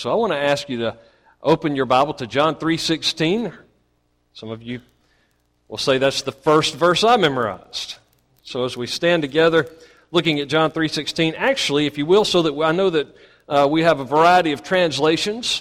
So I want to ask you to open your Bible to John 3:16. Some of you will say that's the first verse I memorized. So as we stand together looking at John 3:16, actually, if you will, so that I know that uh, we have a variety of translations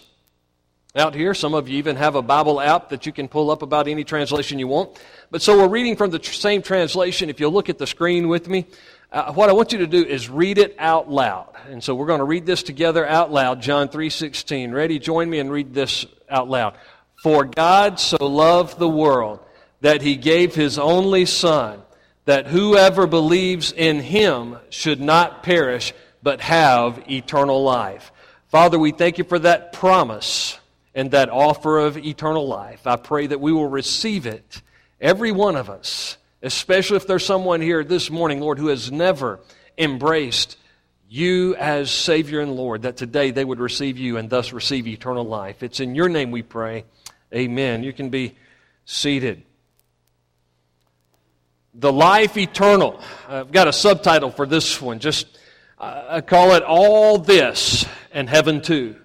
out here. Some of you even have a Bible app that you can pull up about any translation you want. But so we're reading from the tr- same translation. If you'll look at the screen with me, uh, what I want you to do is read it out loud. And so we're going to read this together out loud, John 3:16. Ready? Join me and read this out loud. For God so loved the world that he gave his only son that whoever believes in him should not perish but have eternal life. Father, we thank you for that promise and that offer of eternal life. I pray that we will receive it, every one of us, especially if there's someone here this morning, Lord, who has never embraced you as Savior and Lord, that today they would receive you and thus receive eternal life. It's in your name we pray. Amen. You can be seated. The life eternal. I've got a subtitle for this one. Just I call it All This and Heaven Too.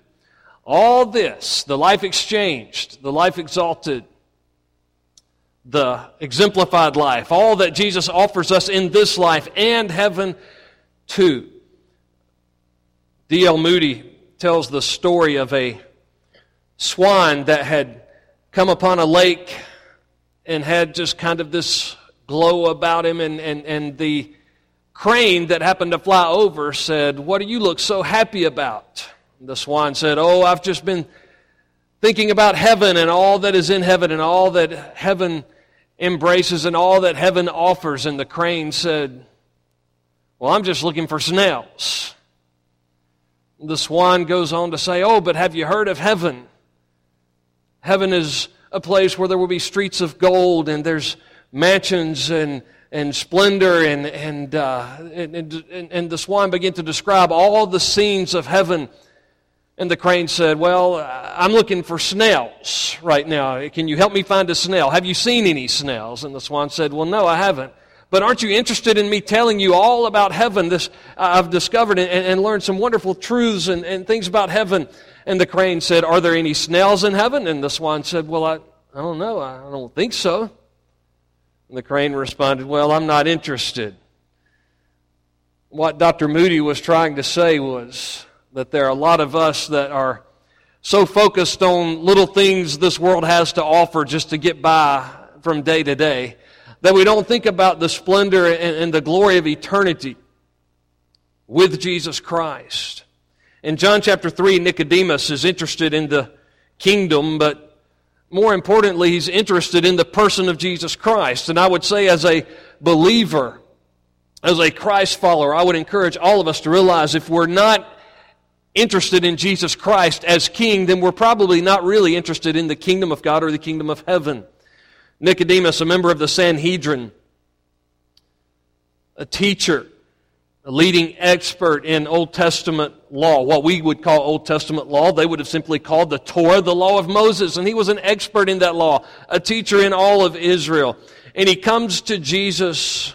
All this, the life exchanged, the life exalted, the exemplified life, all that Jesus offers us in this life and heaven too. D.L. Moody tells the story of a swan that had come upon a lake and had just kind of this glow about him, and, and, and the crane that happened to fly over said, What do you look so happy about? The swan said, Oh, I've just been thinking about heaven and all that is in heaven and all that heaven embraces and all that heaven offers. And the crane said, Well, I'm just looking for snails. The swan goes on to say, Oh, but have you heard of heaven? Heaven is a place where there will be streets of gold and there's mansions and and splendor, and, and, uh, and, and, and the swan began to describe all the scenes of heaven. And the crane said, Well, I'm looking for snails right now. Can you help me find a snail? Have you seen any snails? And the swan said, Well, no, I haven't. But aren't you interested in me telling you all about heaven? This uh, I've discovered and, and learned some wonderful truths and, and things about heaven. And the crane said, Are there any snails in heaven? And the swan said, Well, I, I don't know. I don't think so. And the crane responded, Well, I'm not interested. What Dr. Moody was trying to say was that there are a lot of us that are so focused on little things this world has to offer just to get by from day to day that we don't think about the splendor and, and the glory of eternity with Jesus Christ. In John chapter 3, Nicodemus is interested in the kingdom, but more importantly, he's interested in the person of Jesus Christ. And I would say, as a believer, as a Christ follower, I would encourage all of us to realize if we're not interested in Jesus Christ as King, then we're probably not really interested in the kingdom of God or the kingdom of heaven. Nicodemus, a member of the Sanhedrin, a teacher, a leading expert in Old Testament law, what we would call Old Testament law. They would have simply called the Torah the law of Moses. And he was an expert in that law, a teacher in all of Israel. And he comes to Jesus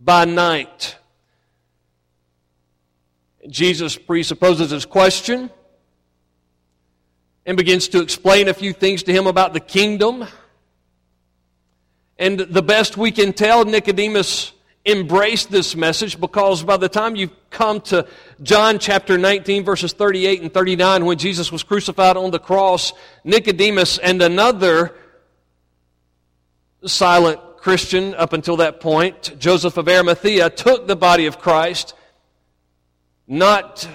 by night. Jesus presupposes his question and begins to explain a few things to him about the kingdom. And the best we can tell, Nicodemus embraced this message because by the time you come to John chapter 19, verses 38 and 39, when Jesus was crucified on the cross, Nicodemus and another silent Christian up until that point, Joseph of Arimathea, took the body of Christ, not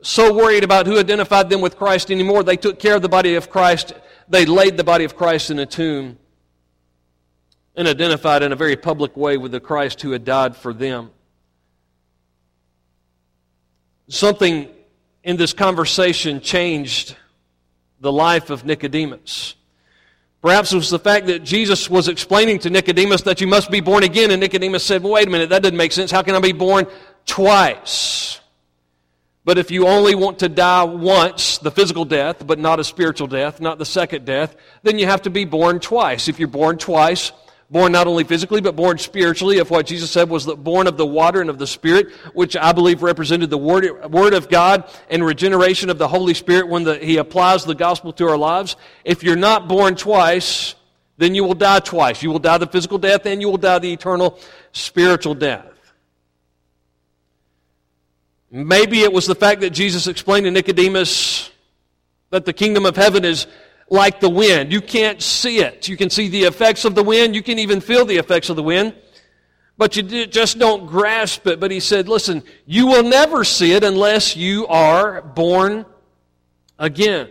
so worried about who identified them with Christ anymore. They took care of the body of Christ. They laid the body of Christ in a tomb and identified in a very public way with the Christ who had died for them. Something in this conversation changed the life of Nicodemus. Perhaps it was the fact that Jesus was explaining to Nicodemus that you must be born again, and Nicodemus said, well, wait a minute, that doesn't make sense. How can I be born twice? But if you only want to die once, the physical death, but not a spiritual death, not the second death, then you have to be born twice. If you're born twice, born not only physically, but born spiritually, of what Jesus said was that born of the water and of the Spirit, which I believe represented the Word, word of God and regeneration of the Holy Spirit when the, He applies the gospel to our lives. If you're not born twice, then you will die twice. You will die the physical death and you will die the eternal spiritual death. Maybe it was the fact that Jesus explained to Nicodemus that the kingdom of heaven is like the wind. You can't see it. You can see the effects of the wind. You can even feel the effects of the wind. But you just don't grasp it. But he said, listen, you will never see it unless you are born again.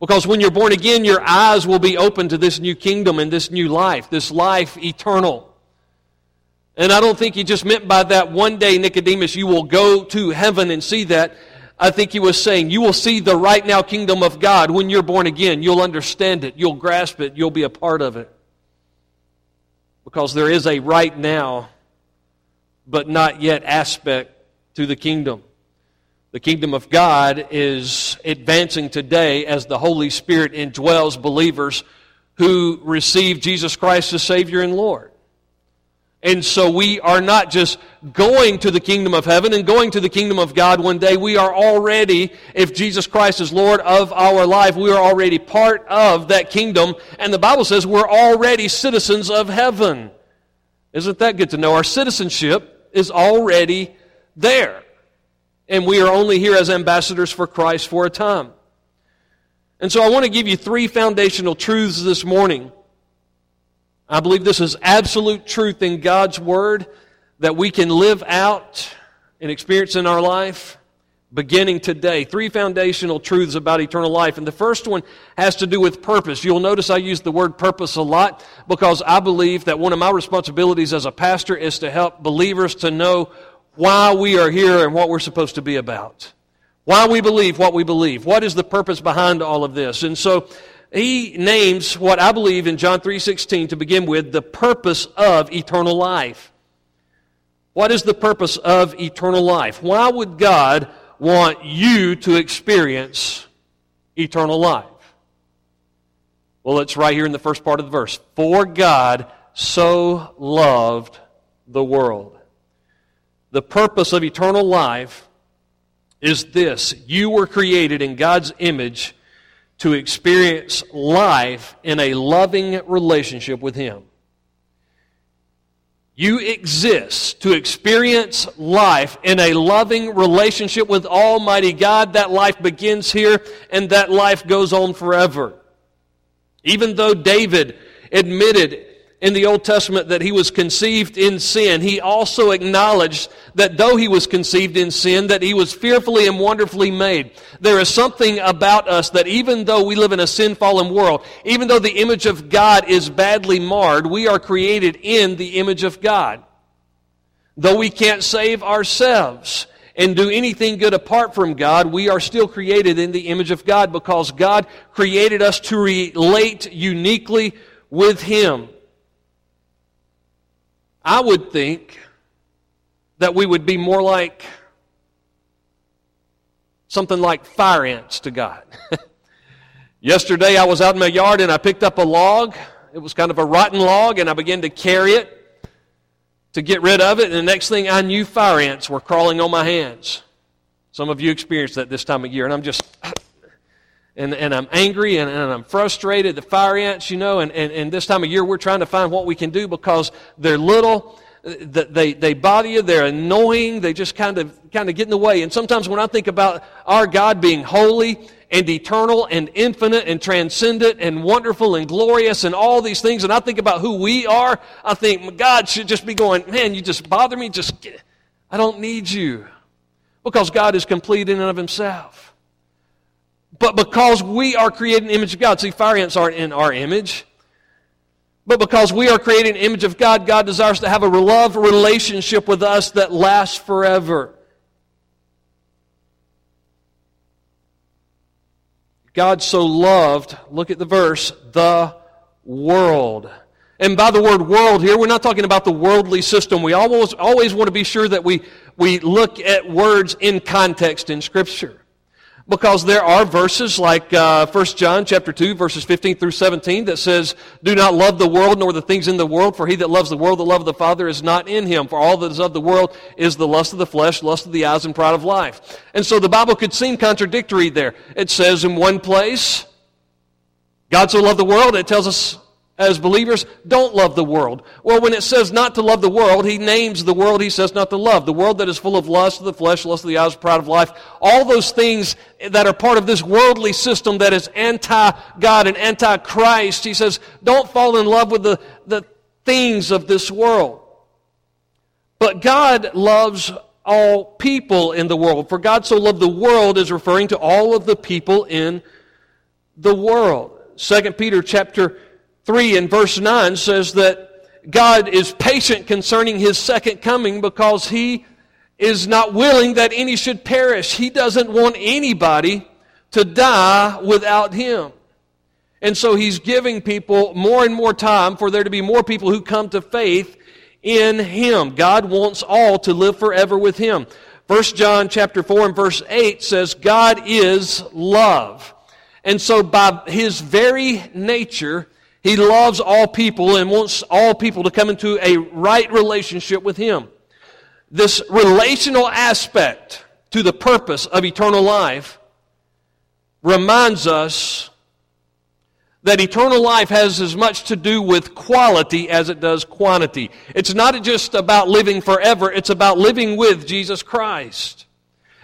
Because when you're born again, your eyes will be open to this new kingdom and this new life, this life eternal. And I don't think he just meant by that one day, Nicodemus, you will go to heaven and see that. I think he was saying, you will see the right now kingdom of God when you're born again. You'll understand it. You'll grasp it. You'll be a part of it. Because there is a right now, but not yet aspect to the kingdom. The kingdom of God is advancing today as the Holy Spirit indwells believers who receive Jesus Christ as Savior and Lord. And so we are not just going to the kingdom of heaven and going to the kingdom of God one day. We are already, if Jesus Christ is Lord of our life, we are already part of that kingdom. And the Bible says we're already citizens of heaven. Isn't that good to know? Our citizenship is already there. And we are only here as ambassadors for Christ for a time. And so I want to give you three foundational truths this morning I believe this is absolute truth in God's Word that we can live out and experience in our life beginning today. Three foundational truths about eternal life. And the first one has to do with purpose. You'll notice I use the word purpose a lot because I believe that one of my responsibilities as a pastor is to help believers to know why we are here and what we're supposed to be about. Why we believe what we believe. What is the purpose behind all of this? And so he names what I believe in John 3:16 to begin with the purpose of eternal life. What is the purpose of eternal life? Why would God want you to experience eternal life? Well, it's right here in the first part of the verse. For God so loved the world. The purpose of eternal life is this you were created in God's image to experience life in a loving relationship with Him. You exist to experience life in a loving relationship with Almighty God. That life begins here and that life goes on forever. Even though David admitted in the Old Testament that he was conceived in sin, he also acknowledged that though he was conceived in sin, that he was fearfully and wonderfully made. There is something about us that even though we live in a sin fallen world, even though the image of God is badly marred, we are created in the image of God. Though we can't save ourselves and do anything good apart from God, we are still created in the image of God because God created us to relate uniquely with Him. I would think that we would be more like something like fire ants to God. Yesterday I was out in my yard and I picked up a log. It was kind of a rotten log and I began to carry it to get rid of it. And the next thing I knew, fire ants were crawling on my hands. Some of you experience that this time of year and I'm just and, and I'm angry and, and I'm frustrated. The fire ants, you know, and, and, and this time of year we're trying to find what we can do because they're little, they, they bother you, they're annoying, they just kind of, kind of get in the way. And sometimes when I think about our God being holy and eternal and infinite and transcendent and wonderful and glorious and all these things, and I think about who we are, I think God should just be going, man, you just bother me, just, get, I don't need you. Because God is complete in and of himself. But because we are created in the image of God, see, fire ants aren't in our image. But because we are created in the image of God, God desires to have a love relationship with us that lasts forever. God so loved, look at the verse, the world. And by the word world here, we're not talking about the worldly system. We always, always want to be sure that we, we look at words in context in Scripture. Because there are verses like uh, 1 John chapter 2 verses 15 through 17 that says, "Do not love the world nor the things in the world, for he that loves the world, the love of the Father is not in him. For all that is of the world is the lust of the flesh, lust of the eyes, and pride of life." And so the Bible could seem contradictory there. It says in one place, God so loved the world, it tells us as believers, don't love the world. Well, when it says not to love the world, he names the world he says not to love. The world that is full of lust of the flesh, lust of the eyes, pride of life. All those things that are part of this worldly system that is anti-God and anti-Christ. He says, don't fall in love with the, the things of this world. But God loves all people in the world. For God so loved the world is referring to all of the people in the world. 2 Peter chapter 3 and verse 9 says that God is patient concerning his second coming because he is not willing that any should perish. He doesn't want anybody to die without him. And so he's giving people more and more time for there to be more people who come to faith in him. God wants all to live forever with him. 1 John chapter 4 and verse 8 says God is love. And so by his very nature, he loves all people and wants all people to come into a right relationship with Him. This relational aspect to the purpose of eternal life reminds us that eternal life has as much to do with quality as it does quantity. It's not just about living forever, it's about living with Jesus Christ.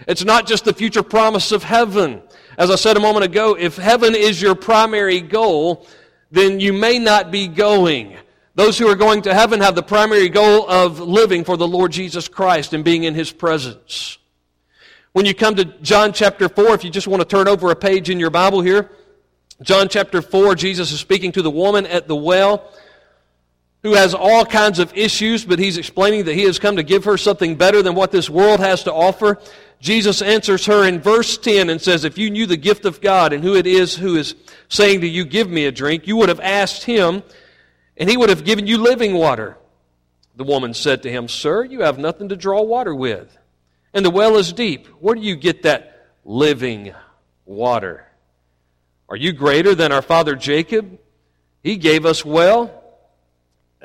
It's not just the future promise of heaven. As I said a moment ago, if heaven is your primary goal, then you may not be going. Those who are going to heaven have the primary goal of living for the Lord Jesus Christ and being in His presence. When you come to John chapter 4, if you just want to turn over a page in your Bible here, John chapter 4, Jesus is speaking to the woman at the well who has all kinds of issues, but he's explaining that he has come to give her something better than what this world has to offer. Jesus answers her in verse 10 and says, If you knew the gift of God and who it is who is saying to you, Give me a drink, you would have asked him, and he would have given you living water. The woman said to him, Sir, you have nothing to draw water with, and the well is deep. Where do you get that living water? Are you greater than our father Jacob? He gave us well,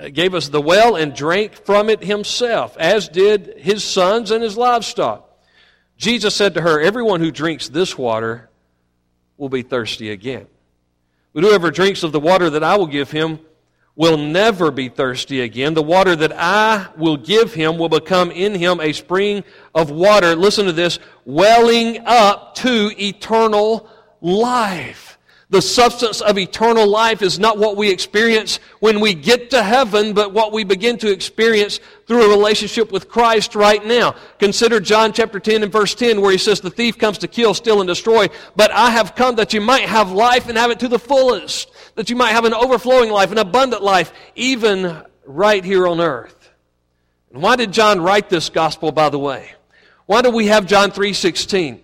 Uh, gave us the well and drank from it himself, as did his sons and his livestock. Jesus said to her, Everyone who drinks this water will be thirsty again. But whoever drinks of the water that I will give him will never be thirsty again. The water that I will give him will become in him a spring of water. Listen to this welling up to eternal life. The substance of eternal life is not what we experience when we get to heaven, but what we begin to experience through a relationship with Christ right now. Consider John chapter 10 and verse 10 where he says, The thief comes to kill, steal, and destroy, but I have come that you might have life and have it to the fullest, that you might have an overflowing life, an abundant life, even right here on earth. And why did John write this gospel, by the way? Why do we have John 3.16?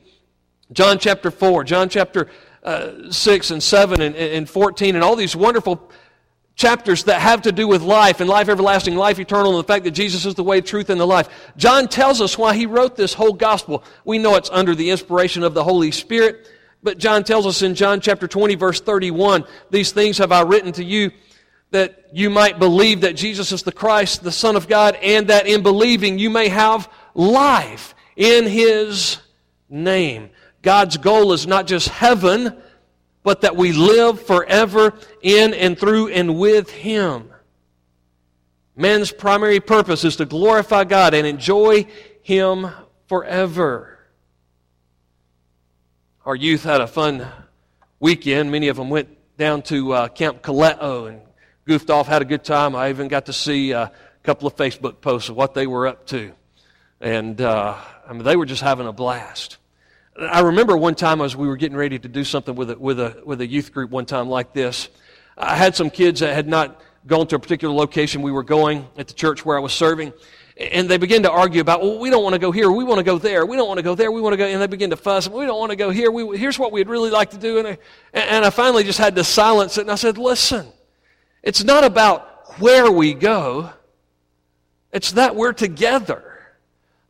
John chapter 4, John chapter uh, 6 and 7 and, and 14 and all these wonderful chapters that have to do with life and life everlasting, life eternal, and the fact that Jesus is the way, truth, and the life. John tells us why he wrote this whole gospel. We know it's under the inspiration of the Holy Spirit, but John tells us in John chapter 20, verse 31, these things have I written to you that you might believe that Jesus is the Christ, the Son of God, and that in believing you may have life in his name. God's goal is not just heaven, but that we live forever in and through and with Him. Man's primary purpose is to glorify God and enjoy Him forever. Our youth had a fun weekend. Many of them went down to uh, Camp Colletto and goofed off, had a good time. I even got to see a couple of Facebook posts of what they were up to. And uh, I mean, they were just having a blast. I remember one time as we were getting ready to do something with a, with a, with a youth group one time like this. I had some kids that had not gone to a particular location we were going at the church where I was serving. And they began to argue about, well, we don't want to go here. We want to go there. We don't want to go there. We want to go. And they begin to fuss. We don't want to go here. We, here's what we'd really like to do. And I, and I finally just had to silence it. And I said, listen, it's not about where we go. It's that we're together.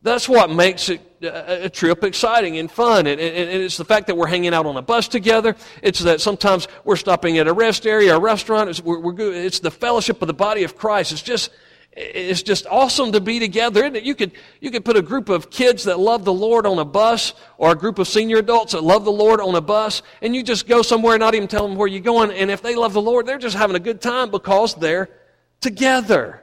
That's what makes it a trip exciting and fun. And, and, and, it's the fact that we're hanging out on a bus together. It's that sometimes we're stopping at a rest area, a restaurant. It's, we're, we're it's the fellowship of the body of Christ. It's just, it's just awesome to be together. Isn't it? You could, you could put a group of kids that love the Lord on a bus or a group of senior adults that love the Lord on a bus and you just go somewhere not even tell them where you're going. And if they love the Lord, they're just having a good time because they're together.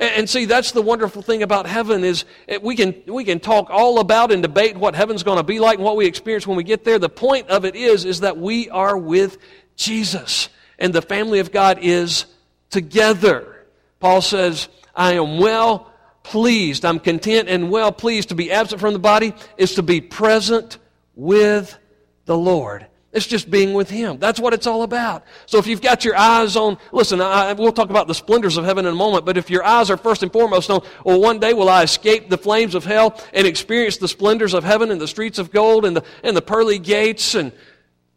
And, see, that's the wonderful thing about heaven is eh, we can, we can talk all about and debate what heaven's going to be like and what we experience when we get there. The point of it is, is that we are with Jesus and the family of God is together. Paul says, I am well pleased. I'm content and well pleased to be absent from the body is to be present with the Lord. It's just being with Him. That's what it's all about. So if you've got your eyes on, listen, I, we'll talk about the splendors of heaven in a moment, but if your eyes are first and foremost on, well, one day will I escape the flames of hell and experience the splendors of heaven and the streets of gold and the, and the pearly gates and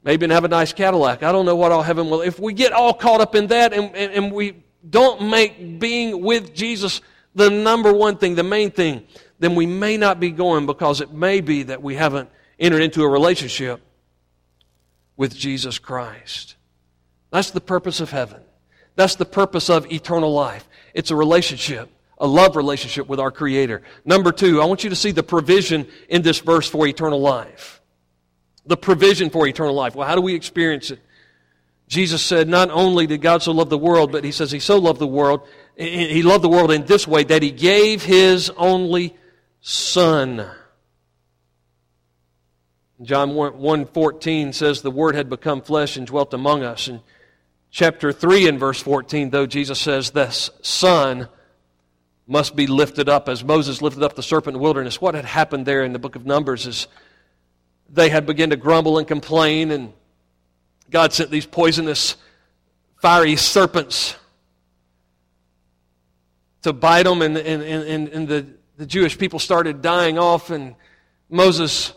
maybe have a nice Cadillac. I don't know what all heaven will. If we get all caught up in that and, and, and we don't make being with Jesus the number one thing, the main thing, then we may not be going because it may be that we haven't entered into a relationship with Jesus Christ. That's the purpose of heaven. That's the purpose of eternal life. It's a relationship, a love relationship with our Creator. Number two, I want you to see the provision in this verse for eternal life. The provision for eternal life. Well, how do we experience it? Jesus said, Not only did God so love the world, but He says He so loved the world. He loved the world in this way that He gave His only Son John 1.14 says the Word had become flesh and dwelt among us. In chapter 3 and verse 14, though, Jesus says this Son must be lifted up as Moses lifted up the serpent in the wilderness. What had happened there in the book of Numbers is they had begun to grumble and complain, and God sent these poisonous, fiery serpents to bite them, and, and, and, and the, the Jewish people started dying off, and Moses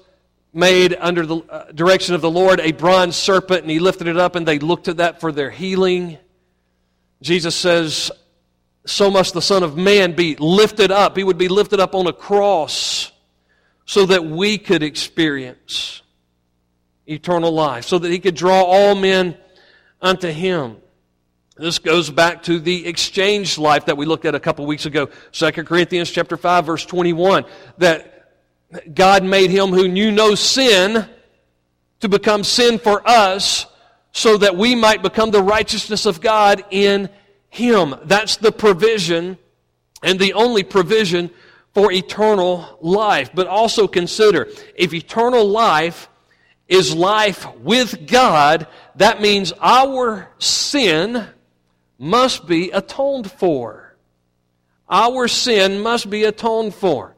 made under the uh, direction of the Lord a bronze serpent, and he lifted it up, and they looked at that for their healing. Jesus says, So must the Son of Man be lifted up. He would be lifted up on a cross so that we could experience eternal life, so that he could draw all men unto him. This goes back to the exchange life that we looked at a couple weeks ago, 2 Corinthians chapter 5 verse 21, that God made him who knew no sin to become sin for us so that we might become the righteousness of God in him. That's the provision and the only provision for eternal life. But also consider if eternal life is life with God, that means our sin must be atoned for. Our sin must be atoned for.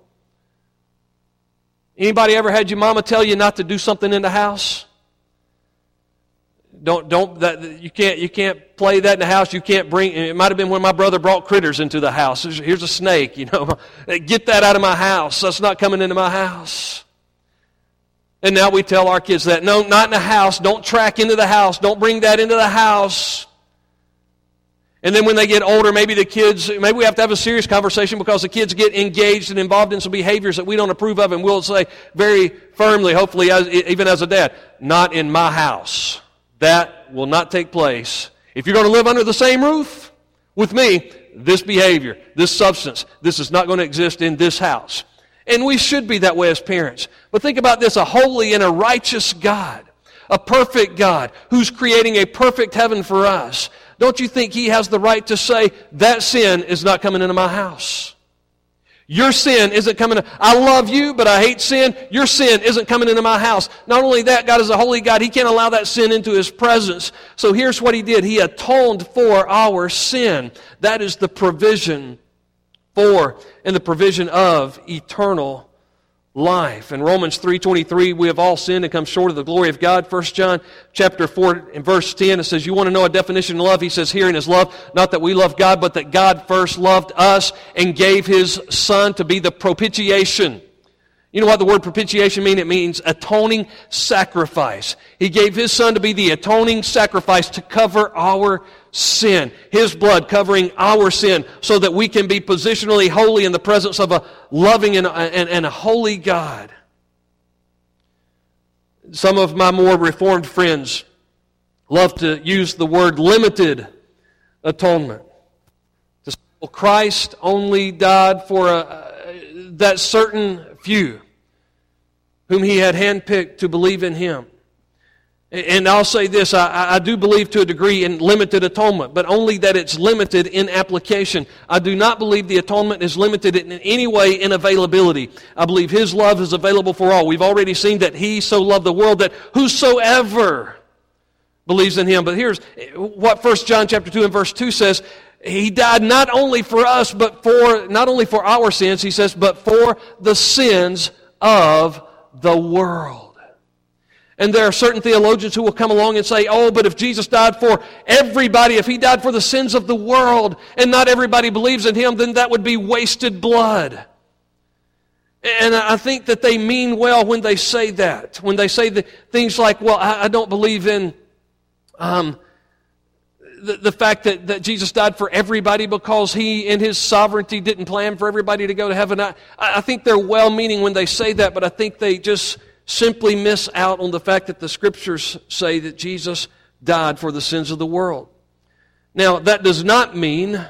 Anybody ever had your mama tell you not to do something in the house? Don't don't that you can't you can't play that in the house. You can't bring. It might have been when my brother brought critters into the house. Here's a snake. You know, get that out of my house. That's not coming into my house. And now we tell our kids that no, not in the house. Don't track into the house. Don't bring that into the house. And then when they get older, maybe the kids, maybe we have to have a serious conversation because the kids get engaged and involved in some behaviors that we don't approve of, and we'll say very firmly, hopefully, as, even as a dad, not in my house. That will not take place. If you're going to live under the same roof with me, this behavior, this substance, this is not going to exist in this house. And we should be that way as parents. But think about this a holy and a righteous God, a perfect God who's creating a perfect heaven for us don't you think he has the right to say, that sin is not coming into my house? Your sin isn't coming. I love you, but I hate sin. Your sin isn't coming into my house. Not only that, God is a holy God. He can't allow that sin into His presence. So here's what He did. He atoned for our sin. That is the provision for and the provision of eternal life. In Romans 3.23, we have all sinned and come short of the glory of God. 1 John chapter 4 and verse 10, it says, you want to know a definition of love? He says, herein is love, not that we love God, but that God first loved us and gave His Son to be the propitiation. You know what the word propitiation means? It means atoning sacrifice. He gave His Son to be the atoning sacrifice to cover our sin. His blood covering our sin so that we can be positionally holy in the presence of a loving and, and, and a holy God. Some of my more reformed friends love to use the word limited atonement. Christ only died for a, that certain few whom he had handpicked to believe in him. And I'll say this I, I, do believe to a degree in limited atonement, but only that it's limited in application. I do not believe the atonement is limited in any way in availability. I believe His love is available for all. We've already seen that He so loved the world that whosoever believes in Him. But here's what 1 John chapter 2 and verse 2 says. He died not only for us, but for, not only for our sins, he says, but for the sins of the world. And there are certain theologians who will come along and say, oh, but if Jesus died for everybody, if he died for the sins of the world, and not everybody believes in him, then that would be wasted blood. And I think that they mean well when they say that. When they say things like, well, I, I don't believe in um, the, the fact that, that Jesus died for everybody because he, in his sovereignty, didn't plan for everybody to go to heaven. I, I think they're well meaning when they say that, but I think they just simply miss out on the fact that the scriptures say that Jesus died for the sins of the world. Now, that does not mean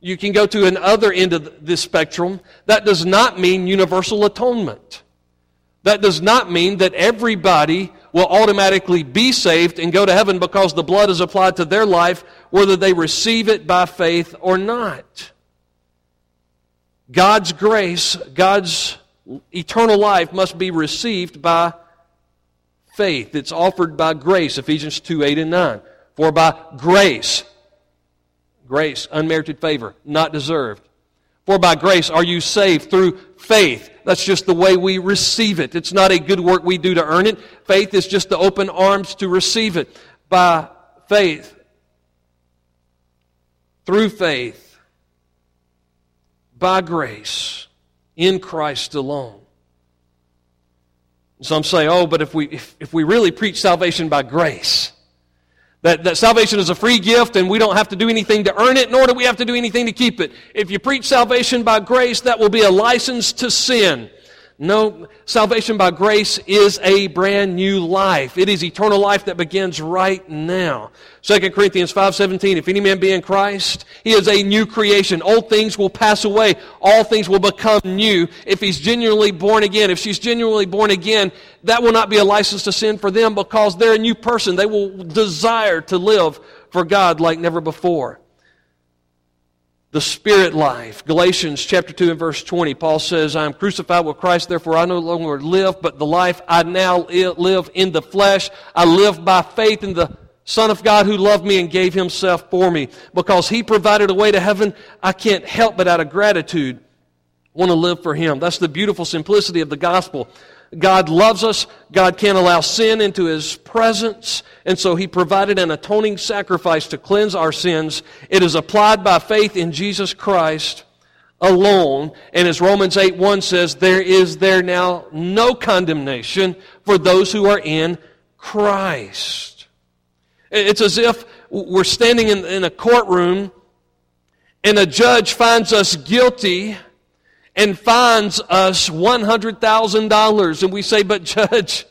you can go to another end of this spectrum. That does not mean universal atonement. That does not mean that everybody will automatically be saved and go to heaven because the blood is applied to their life, whether they receive it by faith or not. God's grace, God's eternal life must be received by faith. It's offered by grace, Ephesians 2 8 and 9. For by grace, grace, unmerited favor, not deserved. For by grace are you saved through faith. That's just the way we receive it. It's not a good work we do to earn it. Faith is just the open arms to receive it. By faith, through faith, by grace in Christ alone. Some say, oh, but if we, if, if we really preach salvation by grace, that, that salvation is a free gift and we don't have to do anything to earn it, nor do we have to do anything to keep it. If you preach salvation by grace, that will be a license to sin. No, salvation by grace is a brand new life. It is eternal life that begins right now. 2 Corinthians 5:17 If any man be in Christ, he is a new creation. Old things will pass away, all things will become new. If he's genuinely born again, if she's genuinely born again, that will not be a license to sin for them because they're a new person. They will desire to live for God like never before the spirit life. Galatians chapter 2 and verse 20, Paul says, I am crucified with Christ, therefore I no longer live, but the life I now live in the flesh, I live by faith in the Son of God who loved me and gave himself for me. Because he provided a way to heaven, I can't help but out of gratitude want to live for him. That's the beautiful simplicity of the gospel. God loves us. God can't allow sin into His presence. And so He provided an atoning sacrifice to cleanse our sins. It is applied by faith in Jesus Christ alone. And as Romans 8 1 says, there is there now no condemnation for those who are in Christ. It's as if we're standing in, in a courtroom and a judge finds us guilty and fines us $100,000. And we say, But, Judge,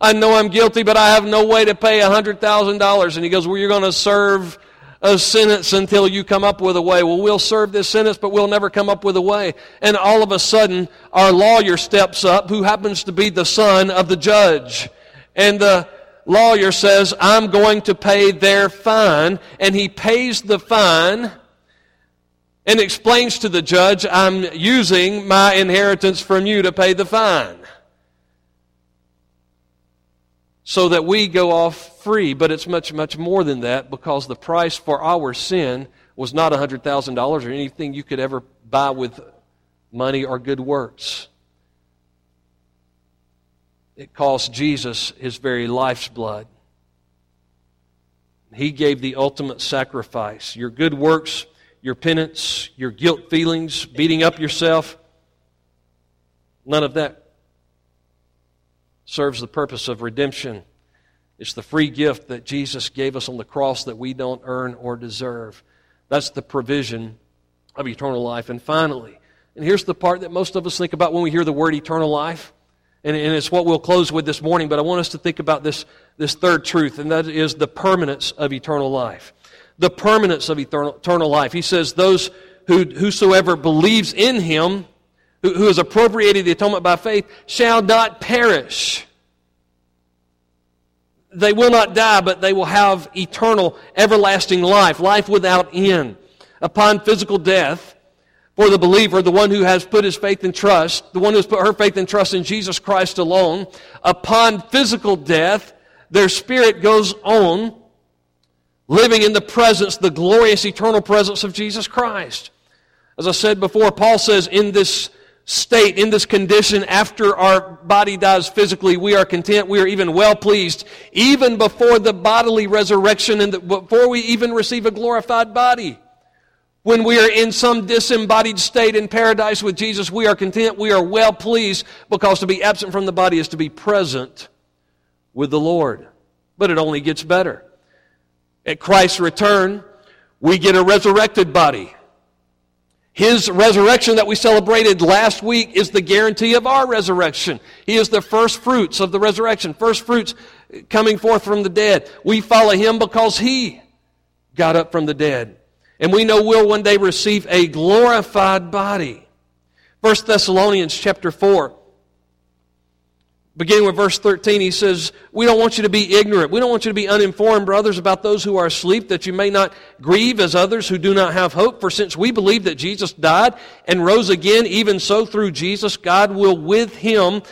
I know I'm guilty, but I have no way to pay $100,000. And he goes, Well, you're going to serve a sentence until you come up with a way. Well, we'll serve this sentence, but we'll never come up with a way. And all of a sudden, our lawyer steps up, who happens to be the son of the judge. And the lawyer says, I'm going to pay their fine. And he pays the fine and explains to the judge, I'm using my inheritance from you to pay the fine. So that we go off free. But it's much, much more than that because the price for our sin was not $100,000 or anything you could ever buy with money or good works. It cost Jesus his very life's blood. He gave the ultimate sacrifice. Your good works your penance, your guilt feelings, beating up yourself. None of that serves the purpose of redemption. It's the free gift that Jesus gave us on the cross that we don't earn or deserve. That's the provision of eternal life. And finally, and here's the part that most of us think about when we hear the word eternal life And, and it's what we'll close with this morning, but I want us to think about this, this third truth, and that is the permanence of eternal life. The permanence of eternal, eternal life. He says, Those who, whosoever believes in him, who, who has appropriated the atonement by faith, shall not perish. They will not die, but they will have eternal, everlasting life, life without end. Upon physical death, for the believer, the one who has put his faith and trust, the one who has put her faith and trust in Jesus Christ alone, upon physical death, their spirit goes on living in the presence, the glorious eternal presence of Jesus Christ. As I said before, Paul says, in this state, in this condition, after our body dies physically, we are content, we are even well pleased, even before the bodily resurrection and the, before we even receive a glorified body. When we are in some disembodied state in paradise with Jesus, we are content, we are well pleased, because to be absent from the body is to be present with the Lord. But it only gets better. At Christ's return, we get a resurrected body. His resurrection that we celebrated last week is the guarantee of our resurrection. He is the first fruits of the resurrection, first fruits coming forth from the dead. We follow him because he got up from the dead. And we know we'll one day receive a glorified body. 1 Thessalonians chapter 4. Beginning with verse 13, he says, We don't want you to be ignorant. We don't want you to be uninformed, brothers, about those who are asleep, that you may not grieve as others who do not have hope. For since we believe that Jesus died and rose again, even so through Jesus, God will with him,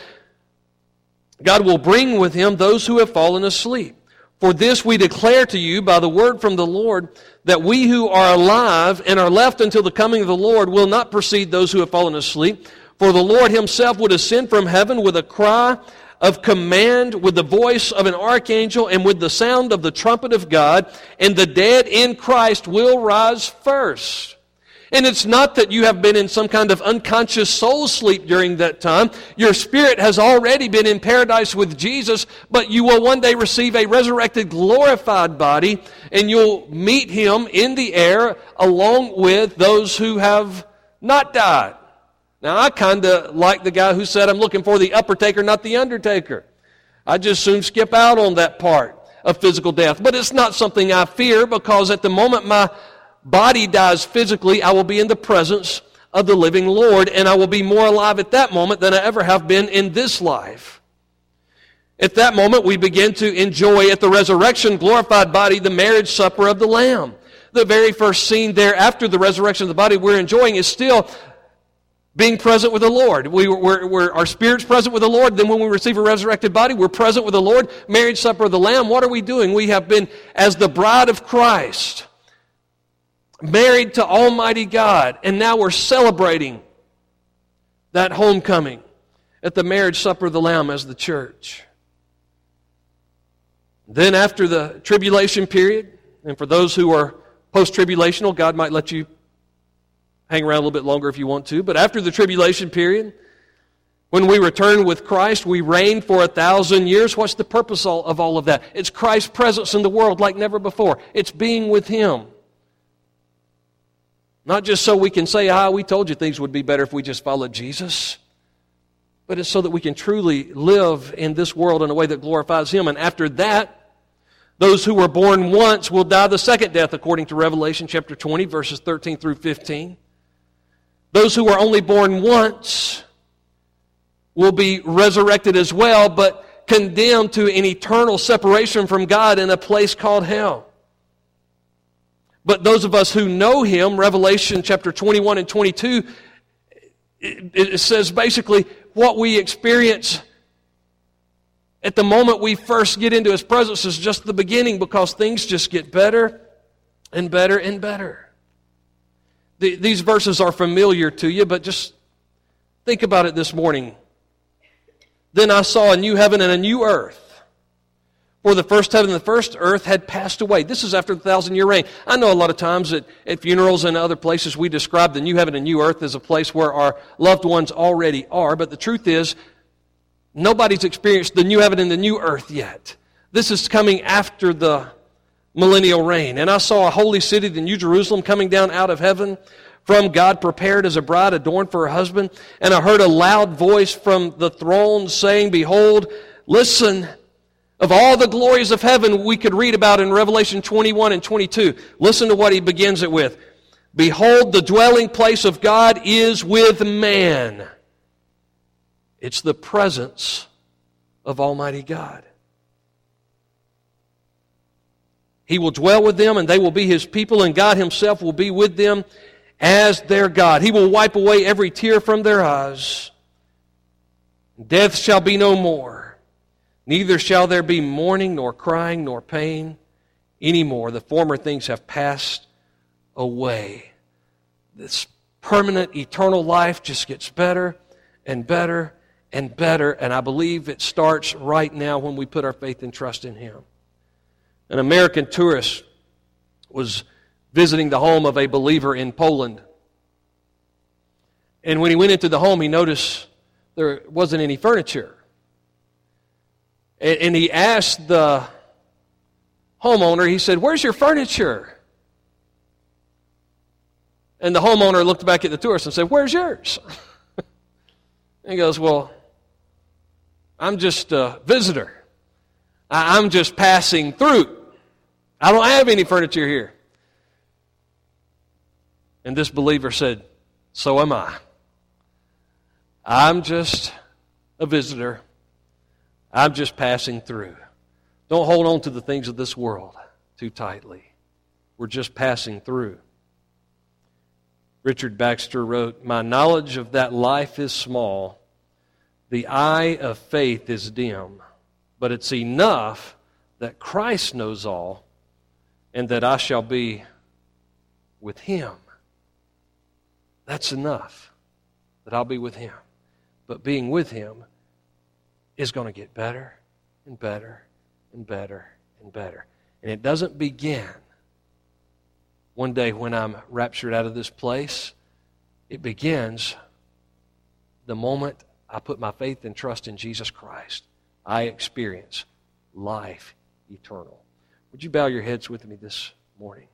God will bring with him those who have fallen asleep. For this we declare to you by the word from the Lord that we who are alive and are left until the coming of the Lord will not precede those who have fallen asleep. For the Lord himself would ascend from heaven with a cry of command, with the voice of an archangel, and with the sound of the trumpet of God, and the dead in Christ will rise first. And it's not that you have been in some kind of unconscious soul sleep during that time. Your spirit has already been in paradise with Jesus, but you will one day receive a resurrected, glorified body, and you'll meet him in the air along with those who have not died. Now, I kind of like the guy who said, I'm looking for the upper taker, not the undertaker. I just soon skip out on that part of physical death. But it's not something I fear because at the moment my body dies physically, I will be in the presence of the living Lord, and I will be more alive at that moment than I ever have been in this life. At that moment, we begin to enjoy at the resurrection glorified body the marriage supper of the Lamb. The very first scene there after the resurrection of the body we're enjoying is still being present with the Lord. We, we're, we're, our spirit's present with the Lord. Then when we receive a resurrected body, we're present with the Lord. Marriage supper of the Lamb. What are we doing? We have been as the bride of Christ married to Almighty God, and now we're celebrating that homecoming at the marriage supper of the Lamb as the church. Then, after the tribulation period, and for those who are post tribulational, God might let you hang around a little bit longer if you want to. But after the tribulation period, when we return with Christ, we reign for a thousand years. What's the purpose of all of that? It's Christ's presence in the world like never before. It's being with Him. Not just so we can say, ah, we told you things would be better if we just followed Jesus, but it's so that we can truly live in this world in a way that glorifies Him. And after that, those who were born once will die the second death, according to Revelation chapter 20, verses 13 through 15. Those who are only born once will be resurrected as well, but condemned to an eternal separation from God in a place called hell. But those of us who know him, Revelation chapter 21 and 22, it, it says basically what we experience at the moment we first get into his presence is just the beginning because things just get better and better and better. The, these verses are familiar to you, but just think about it this morning. Then I saw a new heaven and a new earth. For the first heaven and the first earth had passed away. This is after the thousand year reign. I know a lot of times at, at funerals and other places we describe the new heaven and new earth as a place where our loved ones already are, but the truth is, nobody's experienced the new heaven and the new earth yet. This is coming after the millennial reign. And I saw a holy city, the New Jerusalem, coming down out of heaven from God, prepared as a bride adorned for her husband. And I heard a loud voice from the throne saying, Behold, listen, of all the glories of heaven we could read about in Revelation 21 and 22. Listen to what he begins it with. Behold, the dwelling place of God is with man. It's the presence of Almighty God. He will dwell with them, and they will be his people, and God himself will be with them as their God. He will wipe away every tear from their eyes. Death shall be no more. Neither shall there be mourning, nor crying, nor pain anymore. The former things have passed away. This permanent, eternal life just gets better and better and better. And I believe it starts right now when we put our faith and trust in Him. An American tourist was visiting the home of a believer in Poland. And when he went into the home, he noticed there wasn't any furniture. And, he asked the homeowner, he said, Where's your furniture? And the homeowner looked back at the tourist and said, Where's yours? and he goes, Well, I'm just a visitor. I'm just passing through. I don't have any furniture here. And this believer said, So am I. I'm just a visitor. I'm just passing through. Don't hold on to the things of this world too tightly. We're just passing through. Richard Baxter wrote, My knowledge of that life is small. The eye of faith is dim. But it's enough that Christ knows all and that I shall be with him. That's enough that I'll be with him. But being with him is going to get better and better and better and better. And it doesn't begin one day when I'm raptured out of this place. It begins the moment I put my faith and trust in Jesus Christ. I experience life eternal. Would you bow your heads with me this morning?